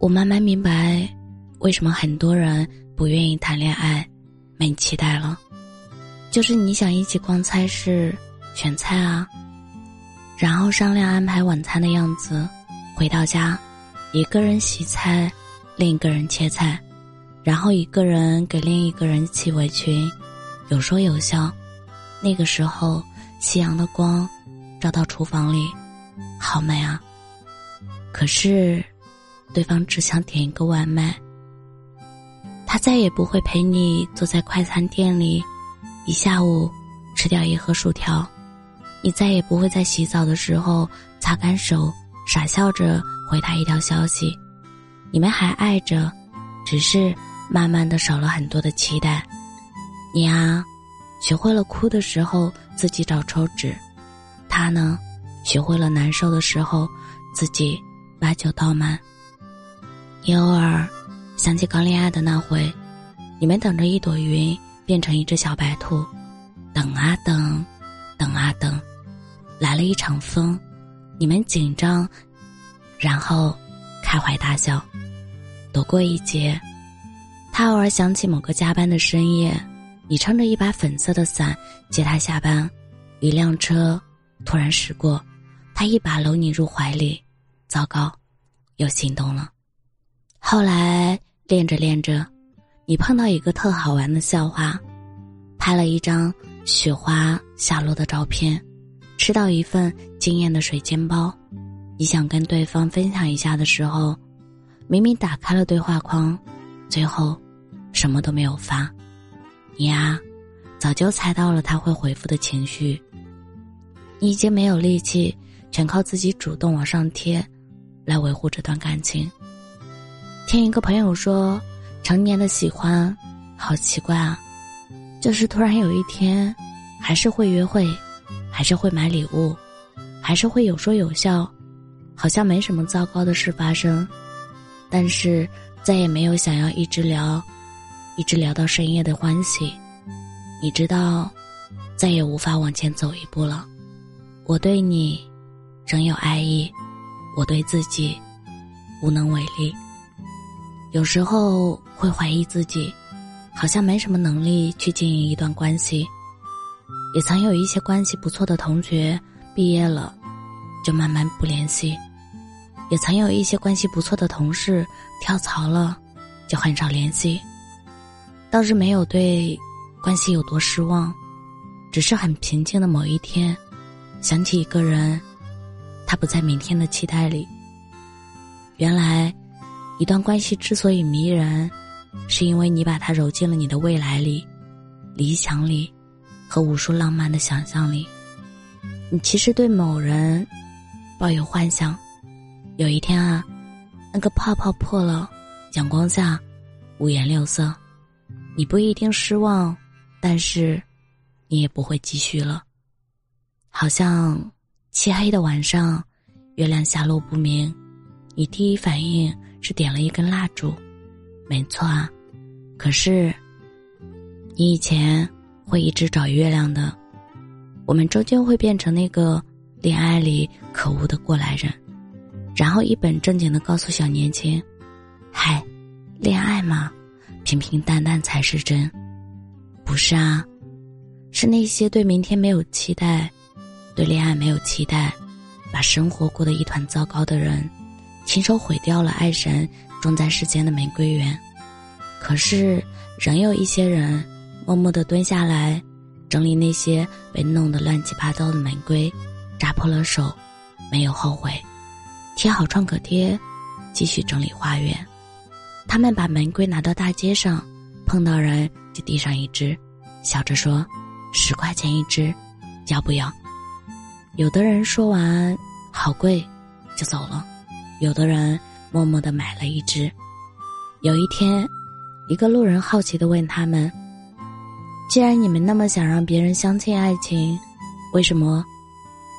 我慢慢明白，为什么很多人不愿意谈恋爱，没期待了。就是你想一起逛菜市、选菜啊，然后商量安排晚餐的样子，回到家，一个人洗菜，另一个人切菜，然后一个人给另一个人系围裙，有说有笑。那个时候，夕阳的光照到厨房里，好美啊。可是。对方只想点一个外卖，他再也不会陪你坐在快餐店里，一下午吃掉一盒薯条。你再也不会在洗澡的时候擦干手，傻笑着回他一条消息。你们还爱着，只是慢慢的少了很多的期待。你啊，学会了哭的时候自己找抽纸，他呢，学会了难受的时候自己把酒倒满。你偶尔想起刚恋爱的那回，你们等着一朵云变成一只小白兔，等啊等，等啊等，来了一场风，你们紧张，然后开怀大笑，躲过一劫。他偶尔想起某个加班的深夜，你撑着一把粉色的伞接他下班，一辆车突然驶过，他一把搂你入怀里，糟糕，又心动了。后来练着练着，你碰到一个特好玩的笑话，拍了一张雪花下落的照片，吃到一份惊艳的水煎包，你想跟对方分享一下的时候，明明打开了对话框，最后什么都没有发，你啊，早就猜到了他会回复的情绪，你已经没有力气，全靠自己主动往上贴，来维护这段感情。听一个朋友说，成年的喜欢，好奇怪啊！就是突然有一天，还是会约会，还是会买礼物，还是会有说有笑，好像没什么糟糕的事发生，但是再也没有想要一直聊，一直聊到深夜的欢喜。你知道，再也无法往前走一步了。我对你，仍有爱意，我对自己，无能为力。有时候会怀疑自己，好像没什么能力去经营一段关系。也曾有一些关系不错的同学毕业了，就慢慢不联系；也曾有一些关系不错的同事跳槽了，就很少联系。倒是没有对关系有多失望，只是很平静的某一天，想起一个人，他不在明天的期待里。原来。一段关系之所以迷人，是因为你把它揉进了你的未来里、理想里和无数浪漫的想象里。你其实对某人抱有幻想，有一天啊，那个泡泡破了，阳光下五颜六色，你不一定失望，但是你也不会继续了。好像漆黑的晚上，月亮下落不明，你第一反应。是点了一根蜡烛，没错啊。可是，你以前会一直找月亮的，我们终究会变成那个恋爱里可恶的过来人，然后一本正经的告诉小年轻：“嗨，恋爱嘛，平平淡淡才是真。”不是啊，是那些对明天没有期待，对恋爱没有期待，把生活过得一团糟糕的人。亲手毁掉了爱神种在世间的玫瑰园，可是仍有一些人默默的蹲下来，整理那些被弄得乱七八糟的玫瑰，扎破了手，没有后悔，贴好创可贴，继续整理花园。他们把玫瑰拿到大街上，碰到人就递上一支，笑着说：“十块钱一支，要不要？”有的人说完“好贵”，就走了。有的人默默的买了一只。有一天，一个路人好奇的问他们：“既然你们那么想让别人相信爱情，为什么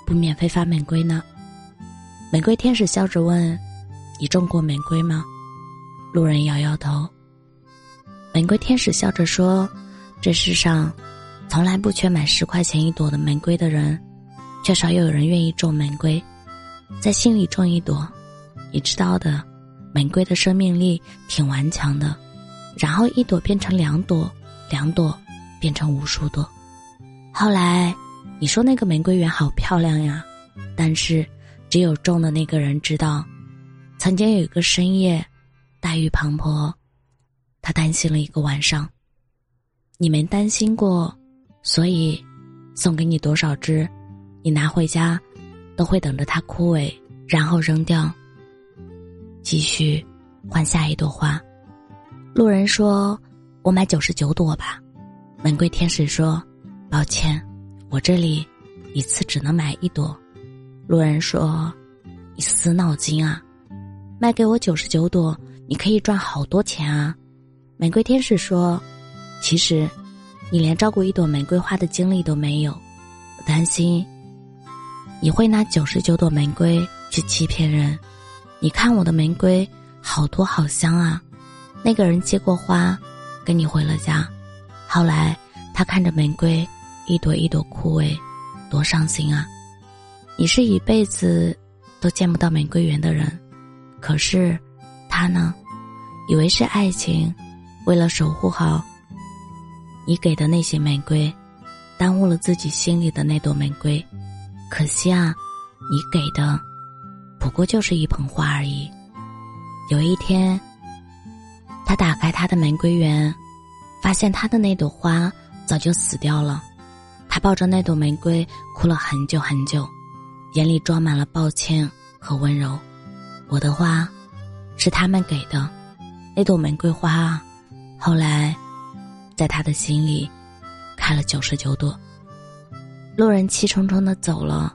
不免费发玫瑰呢？”玫瑰天使笑着问：“你种过玫瑰吗？”路人摇摇头。玫瑰天使笑着说：“这世上，从来不缺买十块钱一朵的玫瑰的人，却少有人愿意种玫瑰，在心里种一朵。”你知道的，玫瑰的生命力挺顽强的，然后一朵变成两朵，两朵变成无数朵。后来你说那个玫瑰园好漂亮呀，但是只有种的那个人知道，曾经有一个深夜，大雨滂沱，他担心了一个晚上。你没担心过，所以送给你多少只，你拿回家都会等着它枯萎，然后扔掉。继续换下一朵花。路人说：“我买九十九朵吧。”玫瑰天使说：“抱歉，我这里一次只能买一朵。”路人说：“你死脑筋啊！卖给我九十九朵，你可以赚好多钱啊！”玫瑰天使说：“其实，你连照顾一朵玫瑰花的精力都没有。我担心你会拿九十九朵玫瑰去欺骗人。”你看我的玫瑰好多好香啊！那个人接过花，跟你回了家。后来他看着玫瑰一朵一朵枯萎，多伤心啊！你是一辈子都见不到玫瑰园的人，可是他呢，以为是爱情，为了守护好你给的那些玫瑰，耽误了自己心里的那朵玫瑰。可惜啊，你给的。不过就是一捧花而已。有一天，他打开他的玫瑰园，发现他的那朵花早就死掉了。他抱着那朵玫瑰哭了很久很久，眼里装满了抱歉和温柔。我的花，是他们给的，那朵玫瑰花，后来，在他的心里，开了九十九朵。路人气冲冲的走了，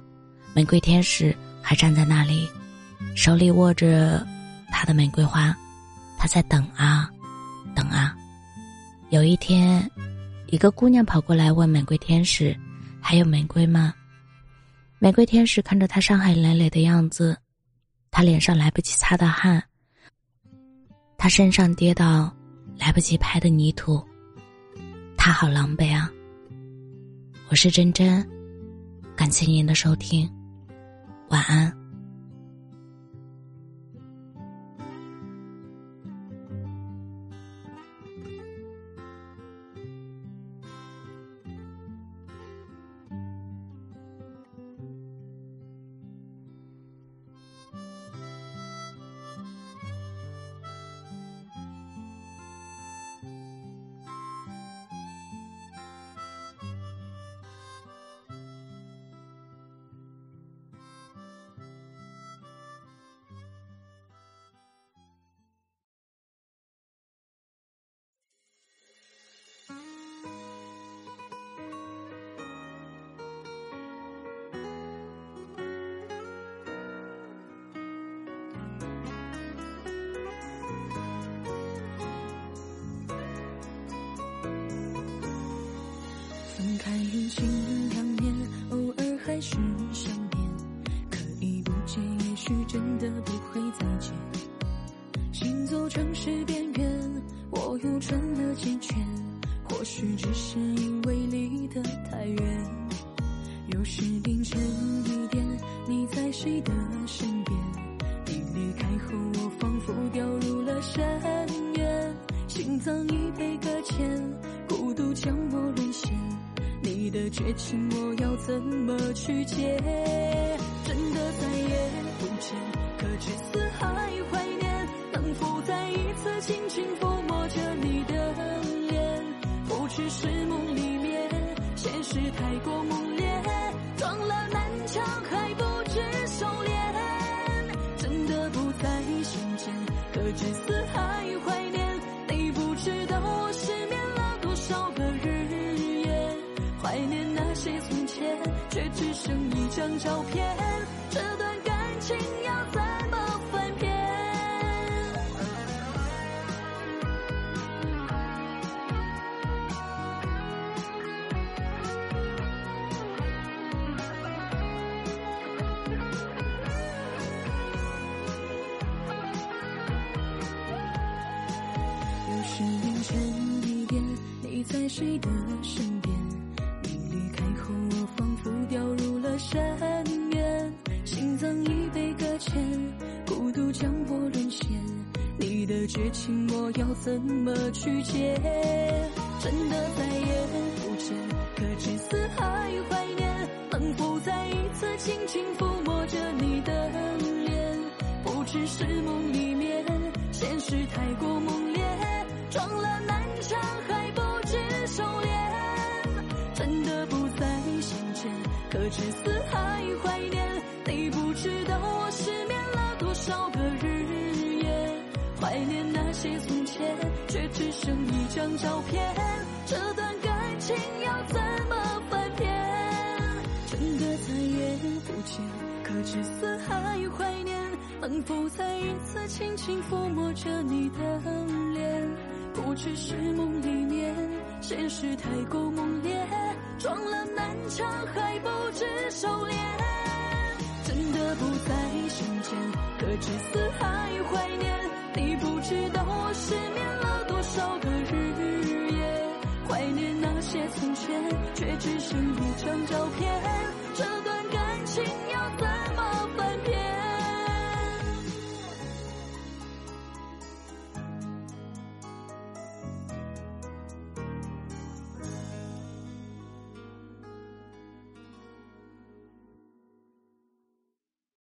玫瑰天使。还站在那里，手里握着他的玫瑰花，他在等啊，等啊。有一天，一个姑娘跑过来问玫瑰天使：“还有玫瑰吗？”玫瑰天使看着他伤痕累累的样子，他脸上来不及擦的汗，他身上跌倒来不及拍的泥土，他好狼狈啊。我是真真，感谢您的收听。晚安。看人情两面，偶尔还是想念。可以不见，也许真的不会再见。行走城市边缘，我又转了几圈。或许只是因为离得太远。有时凌晨一点，你在谁的身边？你离开后，我仿佛掉入了深渊，心脏已被搁浅，孤独将我沦陷。的绝情，我要怎么去接？真的再也不见，可却似还怀念。能否再一次轻轻抚摸着你的脸？不只是梦里面，现实太过猛烈，撞了南墙还不知收敛。真的不再相见，可只似海张照片。这段感情要怎么翻篇？又是凌晨一点，你在谁的身边些情我要怎么去解？真的再也不见，可至死还怀念，能否再一次轻轻抚摸着你的脸？不只是梦里面，现实太过猛烈，撞了南墙还不知收敛，真的不再相见，可至死还怀念。你不知道我失眠了多少个日，怀念那些从前，却只剩一张照片。这段感情要怎么翻篇？真的再也不见，可至死还怀念。能否再一次轻轻抚摸着你的脸？不只是梦里面，现实太过猛烈，撞了南墙还不知收敛。真的不再相见，可至死还怀念。你不知道我失眠了多少个日夜，怀念那些从前，却只剩一张照片。这段感情要怎？